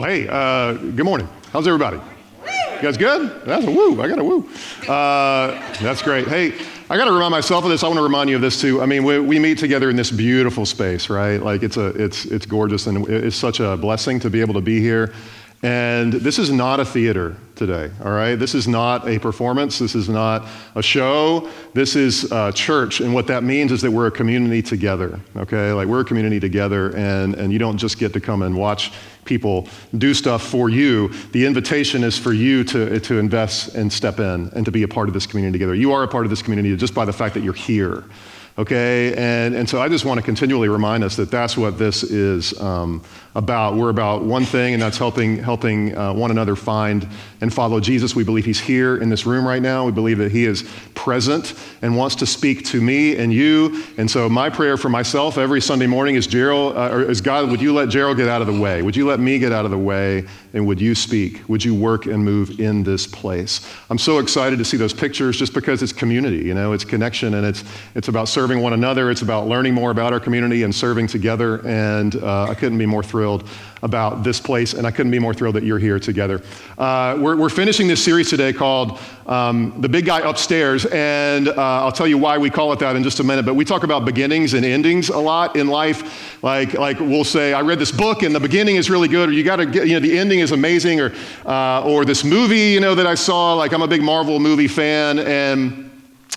Well, hey, uh, good morning. How's everybody? You guys good? That's a woo. I got a woo. Uh, that's great. Hey, I got to remind myself of this. I want to remind you of this too. I mean, we, we meet together in this beautiful space, right? Like it's a, it's, it's gorgeous, and it's such a blessing to be able to be here. And this is not a theater today, all right? This is not a performance. This is not a show. This is church. And what that means is that we're a community together, okay? Like we're a community together, and, and you don't just get to come and watch people do stuff for you. The invitation is for you to, to invest and step in and to be a part of this community together. You are a part of this community just by the fact that you're here okay? And, and so I just want to continually remind us that that's what this is um, about. We're about one thing, and that's helping, helping uh, one another find and follow Jesus. We believe He's here in this room right now. We believe that He is present and wants to speak to me and you. And so my prayer for myself every Sunday morning is, Gerald, uh, or is God, would you let Gerald get out of the way? Would you let me get out of the way? And would you speak? Would you work and move in this place? I'm so excited to see those pictures just because it's community, you know, it's connection and it's, it's about serving one another. It's about learning more about our community and serving together. And uh, I couldn't be more thrilled about this place, and I couldn't be more thrilled that you're here together. Uh, we're, we're, finishing this series today called um, The Big Guy Upstairs, and uh, I'll tell you why we call it that in just a minute. But we talk about beginnings and endings a lot in life. Like, like we'll say, I read this book, and the beginning is really good, or you got to get, you know, the ending is amazing, or, uh, or this movie, you know, that I saw. Like, I'm a big Marvel movie fan, and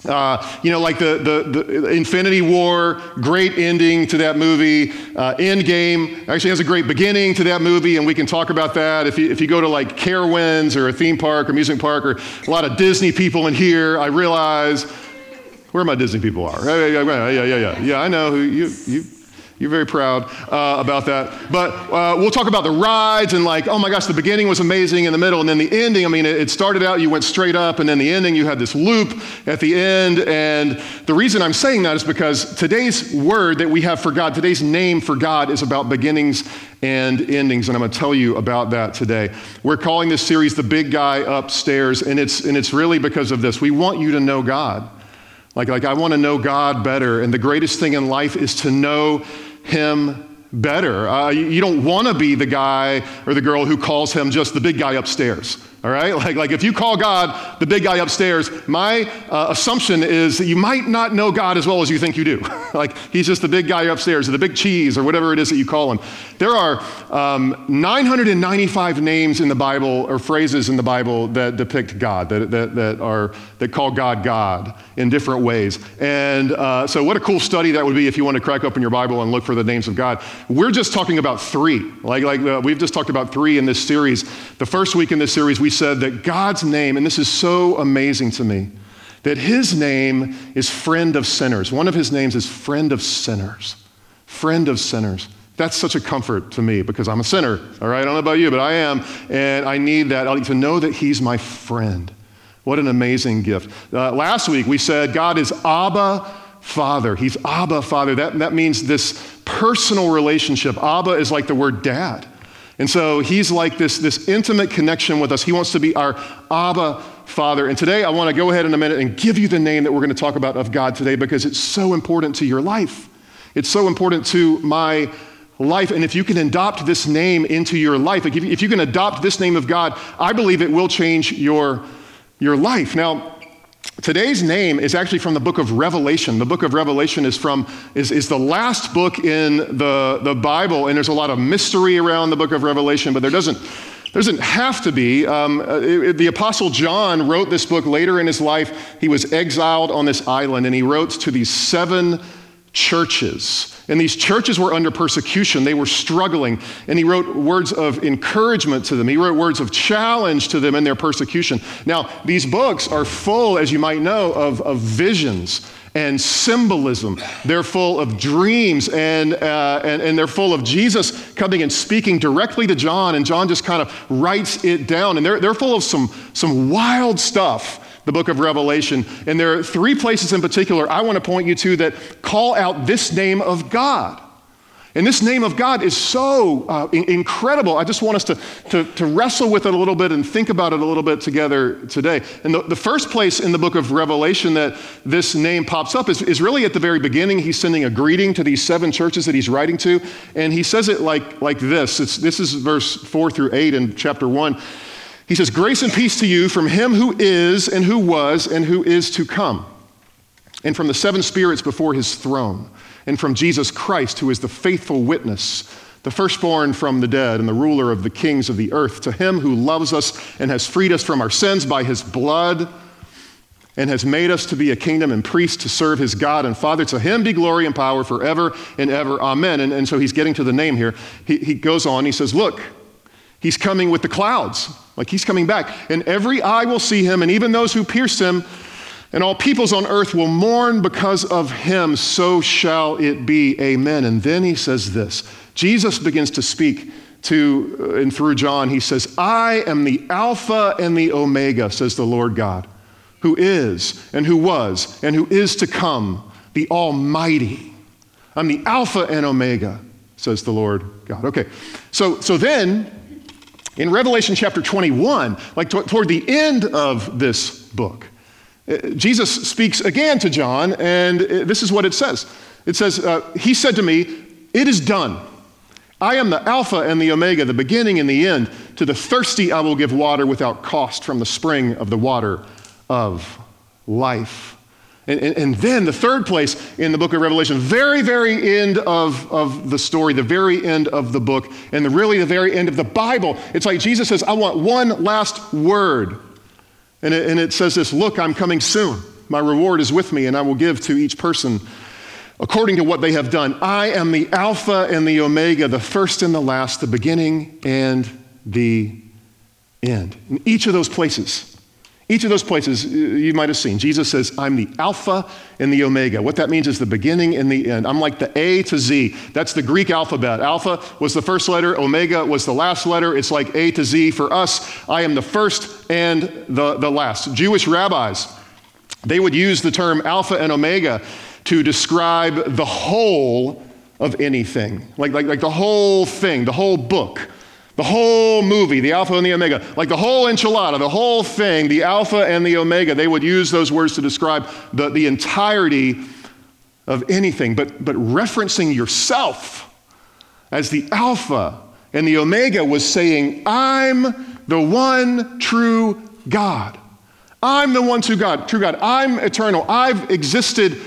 uh, you know, like the, the, the, Infinity War, great ending to that movie. Uh, Endgame actually has a great beginning to that movie, and we can talk about that. If you, if you go to like Carowinds or a theme park or amusement park or a lot of Disney people in here, I realize where my Disney people are. Yeah, yeah, yeah, yeah, yeah. Yeah, I know who you, you you're very proud uh, about that. But uh, we'll talk about the rides and, like, oh my gosh, the beginning was amazing in the middle. And then the ending, I mean, it, it started out, you went straight up, and then the ending, you had this loop at the end. And the reason I'm saying that is because today's word that we have for God, today's name for God, is about beginnings and endings. And I'm going to tell you about that today. We're calling this series The Big Guy Upstairs. And it's, and it's really because of this. We want you to know God. Like, like I want to know God better. And the greatest thing in life is to know Him better. Uh, you, you don't want to be the guy or the girl who calls Him just the big guy upstairs. All right? Like, like if you call God the big guy upstairs, my uh, assumption is that you might not know God as well as you think you do. like he's just the big guy upstairs or the big cheese or whatever it is that you call him. There are um, 995 names in the Bible or phrases in the Bible that depict God, that, that, that, are, that call God God in different ways. And uh, so, what a cool study that would be if you want to crack open your Bible and look for the names of God. We're just talking about three. Like, like uh, we've just talked about three in this series. The first week in this series, we said that God's name, and this is so amazing to me, that his name is friend of sinners. One of his names is friend of sinners. Friend of sinners. That's such a comfort to me because I'm a sinner, all right? I don't know about you, but I am, and I need that. I need to know that he's my friend. What an amazing gift. Uh, last week we said God is Abba Father. He's Abba Father. That, that means this personal relationship. Abba is like the word dad. And so he's like this, this intimate connection with us. He wants to be our Abba Father. And today I want to go ahead in a minute and give you the name that we're going to talk about of God today because it's so important to your life. It's so important to my life. And if you can adopt this name into your life, if you can adopt this name of God, I believe it will change your, your life. Now, Today's name is actually from the book of Revelation. The book of Revelation is from is, is the last book in the, the Bible, and there's a lot of mystery around the book of Revelation, but there doesn't there doesn't have to be. Um, it, the Apostle John wrote this book later in his life. He was exiled on this island, and he wrote to these seven churches. And these churches were under persecution. They were struggling. And he wrote words of encouragement to them. He wrote words of challenge to them in their persecution. Now, these books are full, as you might know, of, of visions and symbolism. They're full of dreams and, uh, and, and they're full of Jesus coming and speaking directly to John, and John just kind of writes it down. And they're, they're full of some, some wild stuff the book of Revelation. And there are three places in particular I want to point you to that call out this name of God. And this name of God is so uh, in- incredible. I just want us to, to, to, wrestle with it a little bit and think about it a little bit together today. And the, the first place in the book of Revelation that this name pops up is, is really at the very beginning. He's sending a greeting to these seven churches that he's writing to. And he says it like, like this it's, this is verse 4 through 8 in chapter 1. He says, Grace and peace to you from him who is, and who was, and who is to come, and from the seven spirits before his throne and from Jesus Christ, who is the faithful witness, the firstborn from the dead, and the ruler of the kings of the earth, to him who loves us and has freed us from our sins by his blood and has made us to be a kingdom and priests to serve his God and Father. To him be glory and power forever and ever. Amen. And, and so he's getting to the name here. He, he goes on, he says, Look, he's coming with the clouds. Like he's coming back. And every eye will see him, and even those who pierced him and all peoples on earth will mourn because of him, so shall it be. Amen. And then he says this Jesus begins to speak to uh, and through John. He says, I am the Alpha and the Omega, says the Lord God, who is and who was and who is to come, the Almighty. I'm the Alpha and Omega, says the Lord God. Okay, so, so then in Revelation chapter 21, like t- toward the end of this book, uh, Jesus speaks again to John, and uh, this is what it says. It says, uh, He said to me, It is done. I am the Alpha and the Omega, the beginning and the end. To the thirsty, I will give water without cost from the spring of the water of life. And, and, and, then the third place in the book of Revelation, very, very end of, of the story, the very end of the book, and the, really the very end of the Bible. It's like Jesus says, I want one last word and it, and it says this Look, I'm coming soon. My reward is with me, and I will give to each person according to what they have done. I am the Alpha and the Omega, the first and the last, the beginning and the end. In each of those places, each of those places you might have seen, Jesus says, I'm the Alpha and the Omega. What that means is the beginning and the end. I'm like the A to Z. That's the Greek alphabet. Alpha was the first letter, Omega was the last letter. It's like A to Z. For us, I am the first and the, the last. Jewish rabbis, they would use the term Alpha and Omega to describe the whole of anything, like, like, like the whole thing, the whole book. The whole movie, the Alpha and the Omega, like the whole enchilada, the whole thing, the Alpha and the Omega, they would use those words to describe the, the entirety of anything. But, but referencing yourself as the Alpha and the Omega was saying, I'm the one true God. I'm the one true God, true God. I'm eternal. I've existed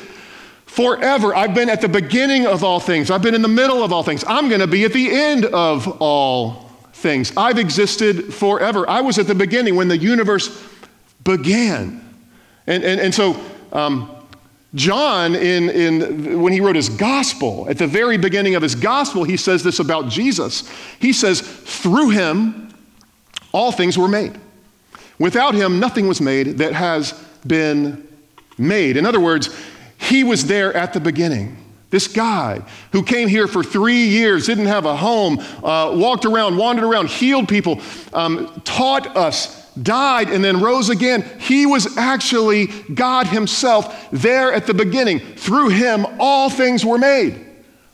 forever. I've been at the beginning of all things. I've been in the middle of all things. I'm going to be at the end of all things. I've existed forever. I was at the beginning when the universe began. And, and, and so, um, John, in, in, when he wrote his gospel, at the very beginning of his gospel, he says this about Jesus. He says, Through him, all things were made. Without him, nothing was made that has been made. In other words, he was there at the beginning. This guy who came here for three years, didn't have a home, uh, walked around, wandered around, healed people, um, taught us, died, and then rose again. He was actually God Himself there at the beginning. Through Him, all things were made.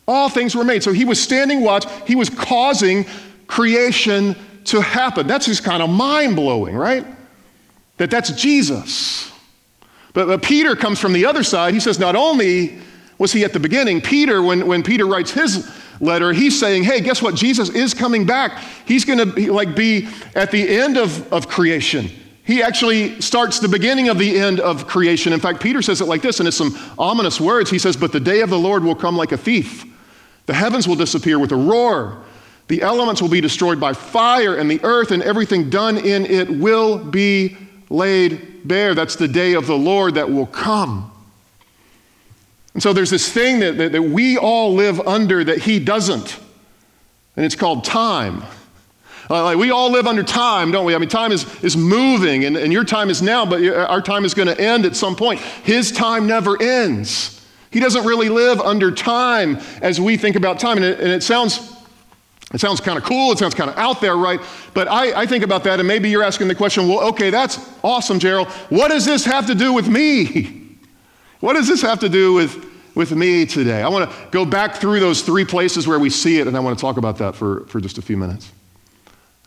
All things were made. So He was standing watch, He was causing creation to happen. That's just kind of mind blowing, right? That that's Jesus. But, but Peter comes from the other side. He says, not only was he at the beginning? Peter, when, when Peter writes his letter, he's saying, hey, guess what? Jesus is coming back. He's going to like be at the end of, of creation. He actually starts the beginning of the end of creation. In fact, Peter says it like this, and it's some ominous words. He says, But the day of the Lord will come like a thief. The heavens will disappear with a roar. The elements will be destroyed by fire, and the earth and everything done in it will be laid bare. That's the day of the Lord that will come. And so there's this thing that, that, that, we all live under that he doesn't, and it's called time. Uh, like we all live under time, don't we? I mean, time is, is moving, and, and your time is now, but our time is going to end at some point. His time never ends. He doesn't really live under time as we think about time. And it, and it sounds it sounds kind of cool. It sounds kind of out there, right? But I, I, think about that, and maybe you're asking the question well, okay, that's awesome, Gerald. What does this have to do with me? What does this have to do with, with me today? I want to go back through those three places where we see it, and I want to talk about that for, for just a few minutes.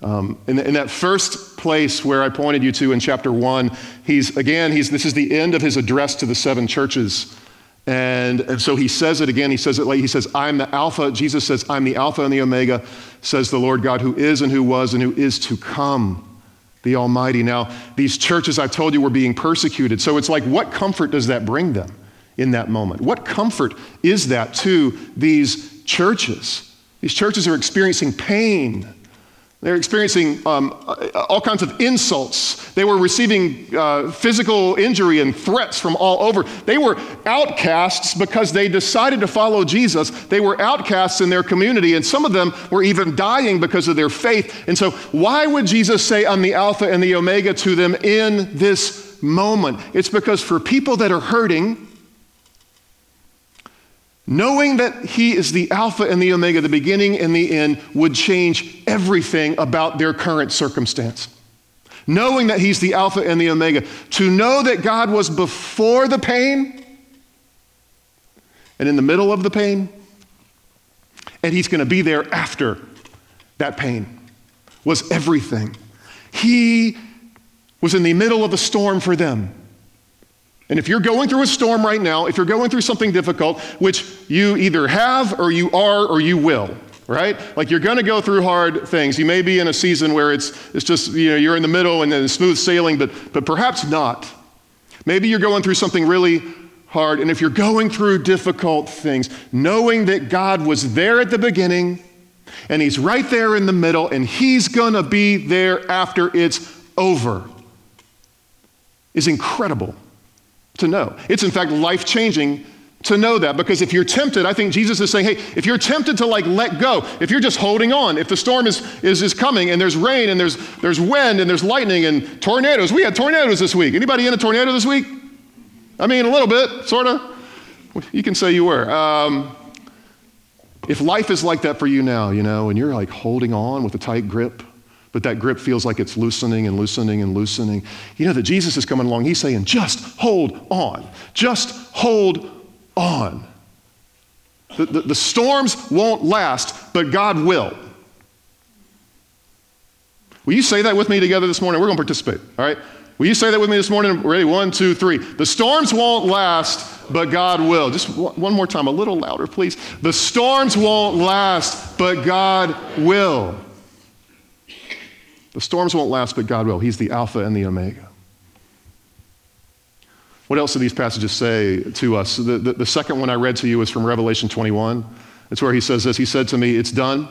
Um, in, in, that first place where I pointed you to in chapter one, he's again, he's, this is the end of his address to the seven churches. And, and so he says it again. He says it like he says, I'm the Alpha. Jesus says, I'm the Alpha and the Omega, says the Lord God, who is and who was and who is to come, the Almighty. Now, these churches I've told you were being persecuted. So it's like, what comfort does that bring them in that moment? What comfort is that to these churches? These churches are experiencing pain they're experiencing um, all kinds of insults. They were receiving uh, physical injury and threats from all over. They were outcasts because they decided to follow Jesus. They were outcasts in their community, and some of them were even dying because of their faith. And so, why would Jesus say, I'm the Alpha and the Omega to them in this moment? It's because for people that are hurting, Knowing that He is the Alpha and the Omega, the beginning and the end, would change everything about their current circumstance. Knowing that He's the Alpha and the Omega, to know that God was before the pain and in the middle of the pain, and He's going to be there after that pain, was everything. He was in the middle of the storm for them. And if you're going through a storm right now, if you're going through something difficult, which you either have or you are or you will, right? Like you're going to go through hard things. You may be in a season where it's, it's just, you know, you're in the middle and then smooth sailing, but, but perhaps not. Maybe you're going through something really hard. And if you're going through difficult things, knowing that God was there at the beginning and He's right there in the middle and He's going to be there after it's over is incredible to know. It's in fact life changing to know that because if you're tempted, I think Jesus is saying, hey, if you're tempted to like let go, if you're just holding on, if the storm is, is, is coming and there's rain and there's, there's wind and there's lightning and tornadoes. We had tornadoes this week. Anybody in a tornado this week? I mean, a little bit, sort of. You can say you were. Um, if life is like that for you now, you know, and you're like holding on with a tight grip, but that grip feels like it's loosening and loosening and loosening. You know that Jesus is coming along. He's saying, just hold on. Just hold on. The, the, the storms won't last, but God will. Will you say that with me together this morning? We're going to participate, all right? Will you say that with me this morning? Ready? One, two, three. The storms won't last, but God will. Just one more time, a little louder, please. The storms won't last, but God will. The storms won't last, but God will. He's the Alpha and the Omega. What else do these passages say to us? The, the, the, second one I read to you is from Revelation 21. It's where he says this He said to me, It's done.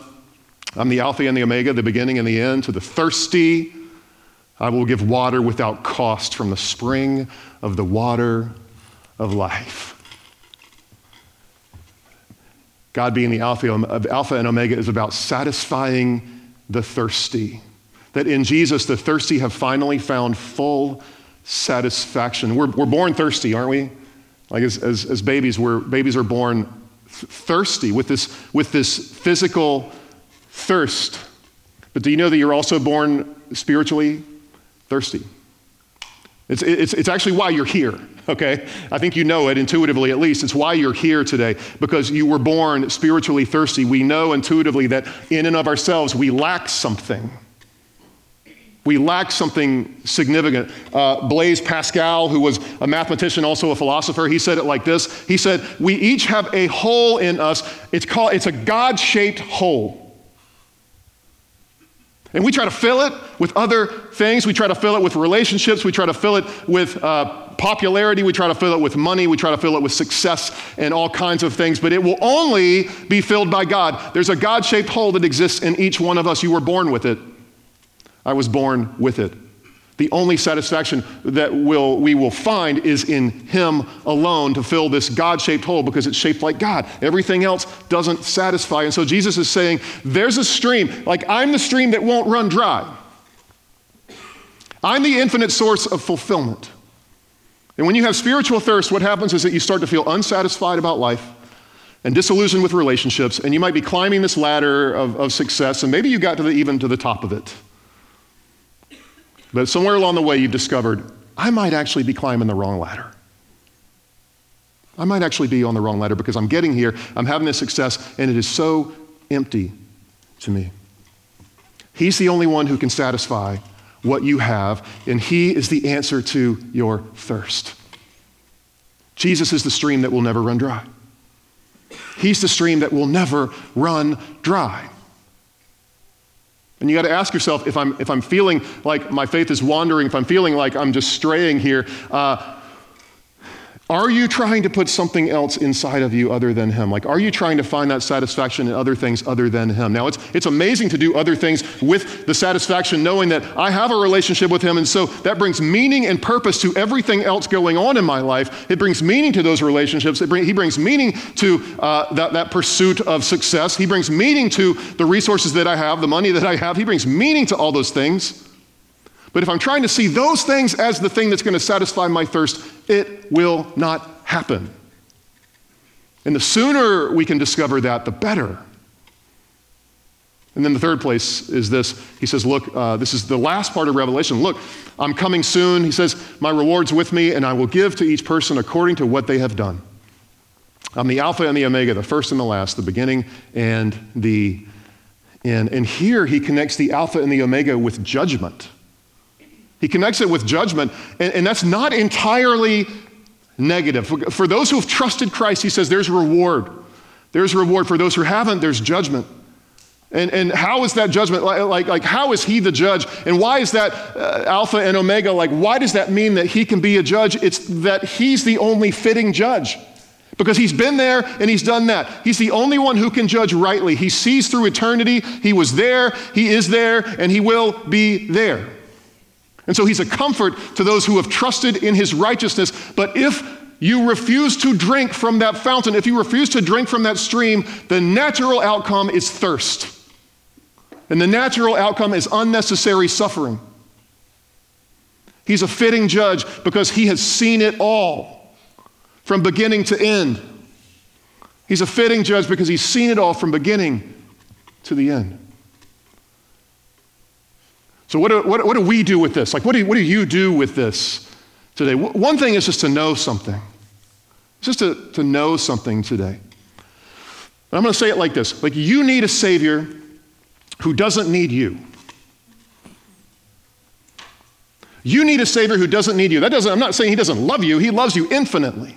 I'm the Alpha and the Omega, the beginning and the end. To the thirsty, I will give water without cost from the spring of the water of life. God being the Alpha, Alpha and Omega is about satisfying the thirsty that in Jesus, the thirsty have finally found full satisfaction. We're, we're born thirsty, aren't we? Like as, as, as babies, we're, babies are born th- thirsty with this, with this physical thirst. But do you know that you're also born spiritually thirsty? It's, it's, it's actually why you're here, okay? I think you know it intuitively at least. It's why you're here today, because you were born spiritually thirsty. We know intuitively that in and of ourselves we lack something. We lack something significant. Uh, Blaise Pascal, who was a mathematician, also a philosopher, he said it like this. He said, We each have a hole in us. It's, called, it's a God shaped hole. And we try to fill it with other things. We try to fill it with relationships. We try to fill it with uh, popularity. We try to fill it with money. We try to fill it with success and all kinds of things. But it will only be filled by God. There's a God shaped hole that exists in each one of us. You were born with it. I was born with it. The only satisfaction that will, we will find is in Him alone to fill this God shaped hole because it's shaped like God. Everything else doesn't satisfy. And so Jesus is saying, There's a stream, like I'm the stream that won't run dry. I'm the infinite source of fulfillment. And when you have spiritual thirst, what happens is that you start to feel unsatisfied about life and disillusioned with relationships, and you might be climbing this ladder of, of success, and maybe you got to the, even to the top of it. But somewhere along the way, you've discovered, I might actually be climbing the wrong ladder. I might actually be on the wrong ladder because I'm getting here, I'm having this success, and it is so empty to me. He's the only one who can satisfy what you have, and He is the answer to your thirst. Jesus is the stream that will never run dry. He's the stream that will never run dry. And you got to ask yourself if I'm, if I'm feeling like my faith is wandering, if I'm feeling like I'm just straying here, uh, are you trying to put something else inside of you other than Him? Like, are you trying to find that satisfaction in other things other than Him? Now, it's, it's amazing to do other things with the satisfaction knowing that I have a relationship with Him, and so that brings meaning and purpose to everything else going on in my life. It brings meaning to those relationships. Bring, he brings meaning to uh, that, that pursuit of success. He brings meaning to the resources that I have, the money that I have. He brings meaning to all those things. But if I'm trying to see those things as the thing that's going to satisfy my thirst, it will not happen. And the sooner we can discover that, the better. And then the third place is this. He says, Look, uh, this is the last part of Revelation. Look, I'm coming soon. He says, My reward's with me, and I will give to each person according to what they have done. I'm the Alpha and the Omega, the first and the last, the beginning and the end. And here he connects the Alpha and the Omega with judgment. He connects it with judgment, and, and that's not entirely negative. For, for those who have trusted Christ, he says there's reward. There's reward. For those who haven't, there's judgment. And, and how is that judgment? Like, like, how is he the judge? And why is that uh, Alpha and Omega? Like, why does that mean that he can be a judge? It's that he's the only fitting judge. Because he's been there and he's done that. He's the only one who can judge rightly. He sees through eternity. He was there, he is there, and he will be there. And so he's a comfort to those who have trusted in his righteousness. But if you refuse to drink from that fountain, if you refuse to drink from that stream, the natural outcome is thirst. And the natural outcome is unnecessary suffering. He's a fitting judge because he has seen it all from beginning to end. He's a fitting judge because he's seen it all from beginning to the end. So, what do, what, what do we do with this? Like, what do, what do you do with this today? One thing is just to know something, it's just to, to know something today. I'm going to say it like this like, you need a Savior who doesn't need you. You need a Savior who doesn't need you. That doesn't, I'm not saying He doesn't love you, He loves you infinitely.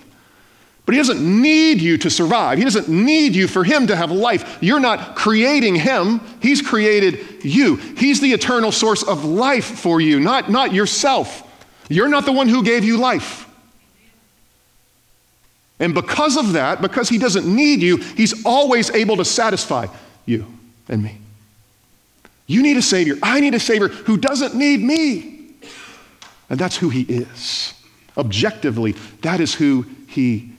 But he doesn't need you to survive. He doesn't need you for him to have life. You're not creating him, he's created you. He's the eternal source of life for you, not, not yourself. You're not the one who gave you life. And because of that, because he doesn't need you, he's always able to satisfy you and me. You need a Savior. I need a Savior who doesn't need me. And that's who he is. Objectively, that is who he is.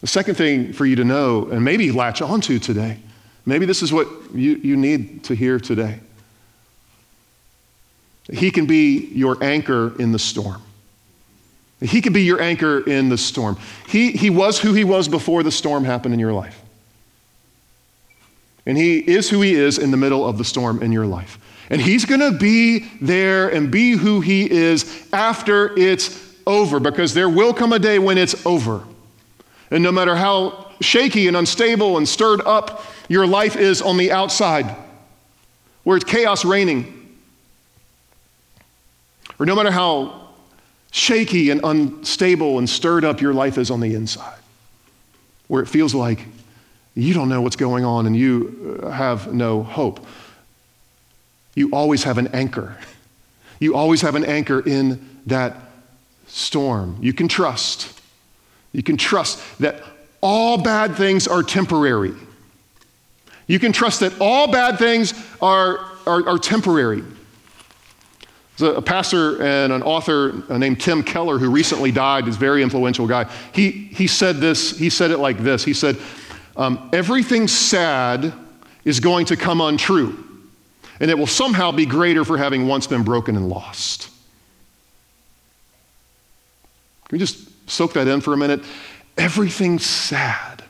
The second thing for you to know and maybe latch onto today, maybe this is what you, you need to hear today. He can be your anchor in the storm. He can be your anchor in the storm. He, he was who he was before the storm happened in your life. And he is who he is in the middle of the storm in your life. And he's going to be there and be who he is after it's over because there will come a day when it's over. And no matter how shaky and unstable and stirred up your life is on the outside, where it's chaos reigning, or no matter how shaky and unstable and stirred up your life is on the inside, where it feels like you don't know what's going on and you uh, have no hope, you always have an anchor. You always have an anchor in that storm. You can trust. You can trust that all bad things are temporary. You can trust that all bad things are, are, are temporary. There's a pastor and an author named Tim Keller who recently died, this very influential guy. He, he said this, he said it like this. He said, um, Everything sad is going to come untrue, and it will somehow be greater for having once been broken and lost. Can we just soak that in for a minute? Everything's sad.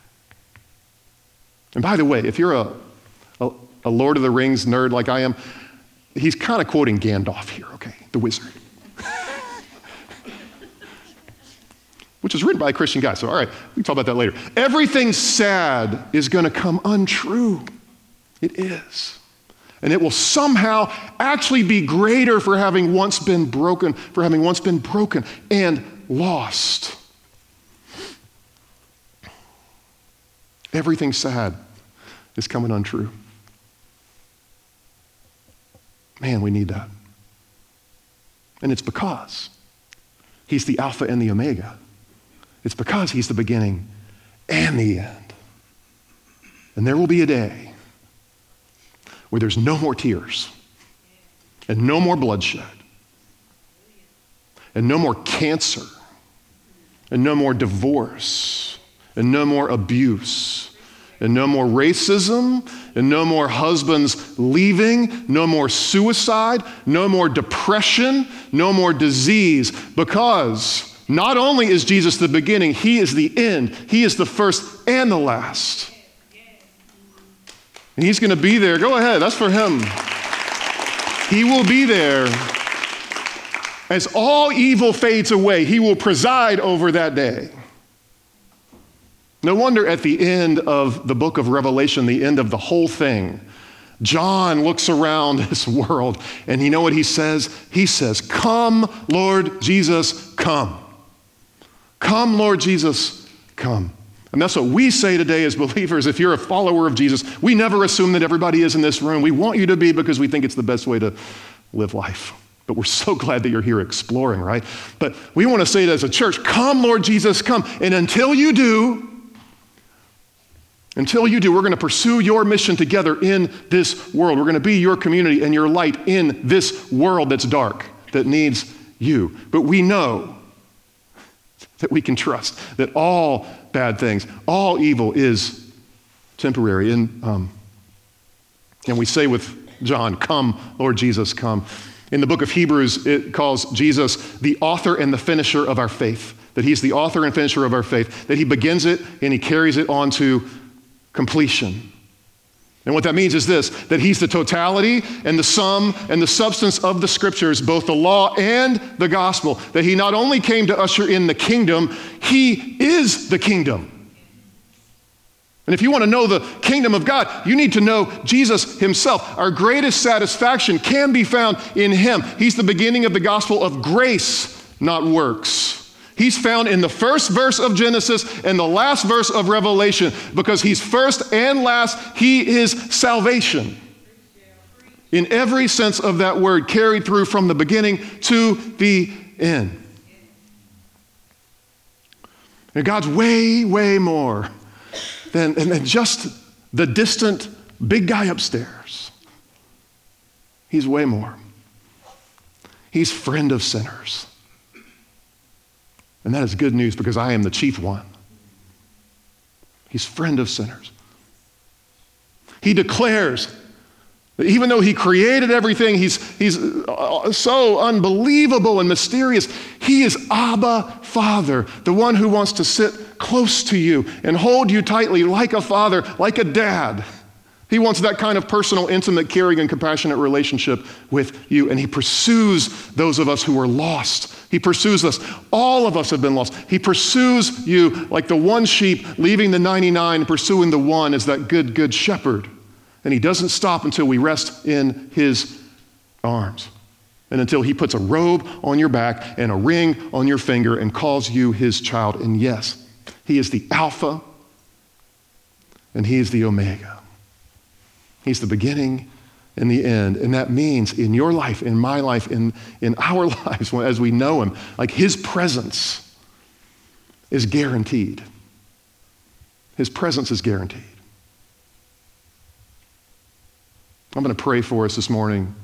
And by the way, if you're a, a, a Lord of the Rings nerd like I am, he's kind of quoting Gandalf here, okay, the wizard. Which is written by a Christian guy, so all right, we can talk about that later. Everything sad is going to come untrue. It is. And it will somehow actually be greater for having once been broken, for having once been broken and lost. Everything sad is coming untrue. Man, we need that. And it's because He's the Alpha and the Omega. It's because He's the beginning and the end. And there will be a day where there's no more tears and no more bloodshed and no more cancer and no more divorce and no more abuse and no more racism, and no more husbands leaving, no more suicide, no more depression, no more disease, because not only is Jesus the beginning, He is the end, He is the first and the last. And He's going to be there. Go ahead, that's for Him. He will be there. As all evil fades away, He will preside over that day. No wonder at the end of the book of Revelation, the end of the whole thing, John looks around this world and you know what he says? He says, Come, Lord Jesus, come. Come, Lord Jesus, come. And that's what we say today as believers. If you're a follower of Jesus, we never assume that everybody is in this room. We want you to be because we think it's the best way to live life. But we're so glad that you're here exploring, right? But we want to say it as a church come, Lord Jesus, come. And until you do, until you do, we're going to pursue your mission together in this world. We're going to be your community and your light in this world that's dark, that needs you. But we know that we can trust that all bad things, all evil is temporary. And, um, and we say with John, Come, Lord Jesus, come. In the book of Hebrews, it calls Jesus the author and the finisher of our faith. That he's the author and finisher of our faith. That he begins it and he carries it on to completion. And what that means is this that he's the totality and the sum and the substance of the scriptures, both the law and the gospel. That he not only came to usher in the kingdom, he is the kingdom. And if you want to know the kingdom of God, you need to know Jesus himself. Our greatest satisfaction can be found in him. He's the beginning of the gospel of grace, not works. He's found in the first verse of Genesis and the last verse of Revelation because he's first and last. He is salvation. In every sense of that word, carried through from the beginning to the end. And God's way, way more than, than just the distant big guy upstairs. He's way more. He's friend of sinners. And that is good news because I am the chief one. He's friend of sinners. He declares even though he created everything, he's, he's uh, so unbelievable and mysterious. He is Abba Father, the one who wants to sit close to you and hold you tightly like a father, like a dad. He wants that kind of personal, intimate, caring, and compassionate relationship with you. And He pursues those of us who are lost. He pursues us. All of us have been lost. He pursues you like the one sheep leaving the 99 and pursuing the one as that good, good shepherd. And He doesn't stop until we rest in His arms and until He puts a robe on your back and a ring on your finger and calls you His child. And yes, He is the Alpha and He is the Omega. He's the beginning and the end. And that means in your life, in my life, in, in our lives, as we know Him, like His presence is guaranteed. His presence is guaranteed. I'm going to pray for us this morning.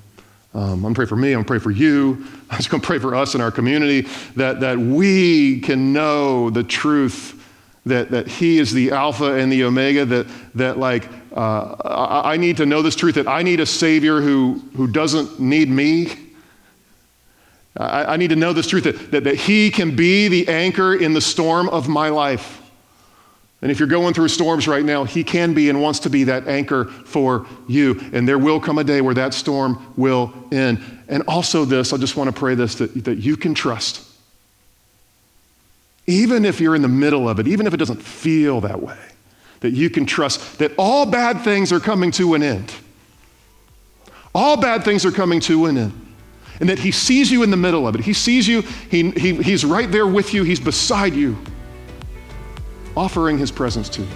Um, I'm going to pray for me. I'm going to pray for you. I'm just going to pray for us and our community that, that we can know the truth that, that He is the Alpha and the Omega, that, that like, uh, I, I need to know this truth that I need a Savior who, who doesn't need me. I, I need to know this truth that, that, that He can be the anchor in the storm of my life. And if you're going through storms right now, He can be and wants to be that anchor for you. And there will come a day where that storm will end. And also, this, I just want to pray this that, that you can trust. Even if you're in the middle of it, even if it doesn't feel that way, that you can trust that all bad things are coming to an end. All bad things are coming to an end. And that He sees you in the middle of it. He sees you, he, he, He's right there with you, He's beside you offering his presence to you.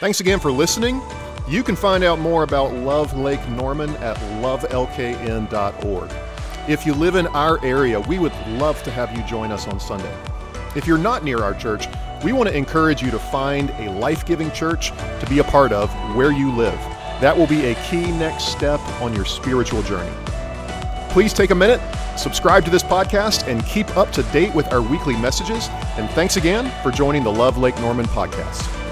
Thanks again for listening. You can find out more about Love Lake Norman at lovelkn.org. If you live in our area, we would love to have you join us on Sunday. If you're not near our church, we want to encourage you to find a life giving church to be a part of where you live. That will be a key next step on your spiritual journey. Please take a minute, subscribe to this podcast, and keep up to date with our weekly messages. And thanks again for joining the Love Lake Norman podcast.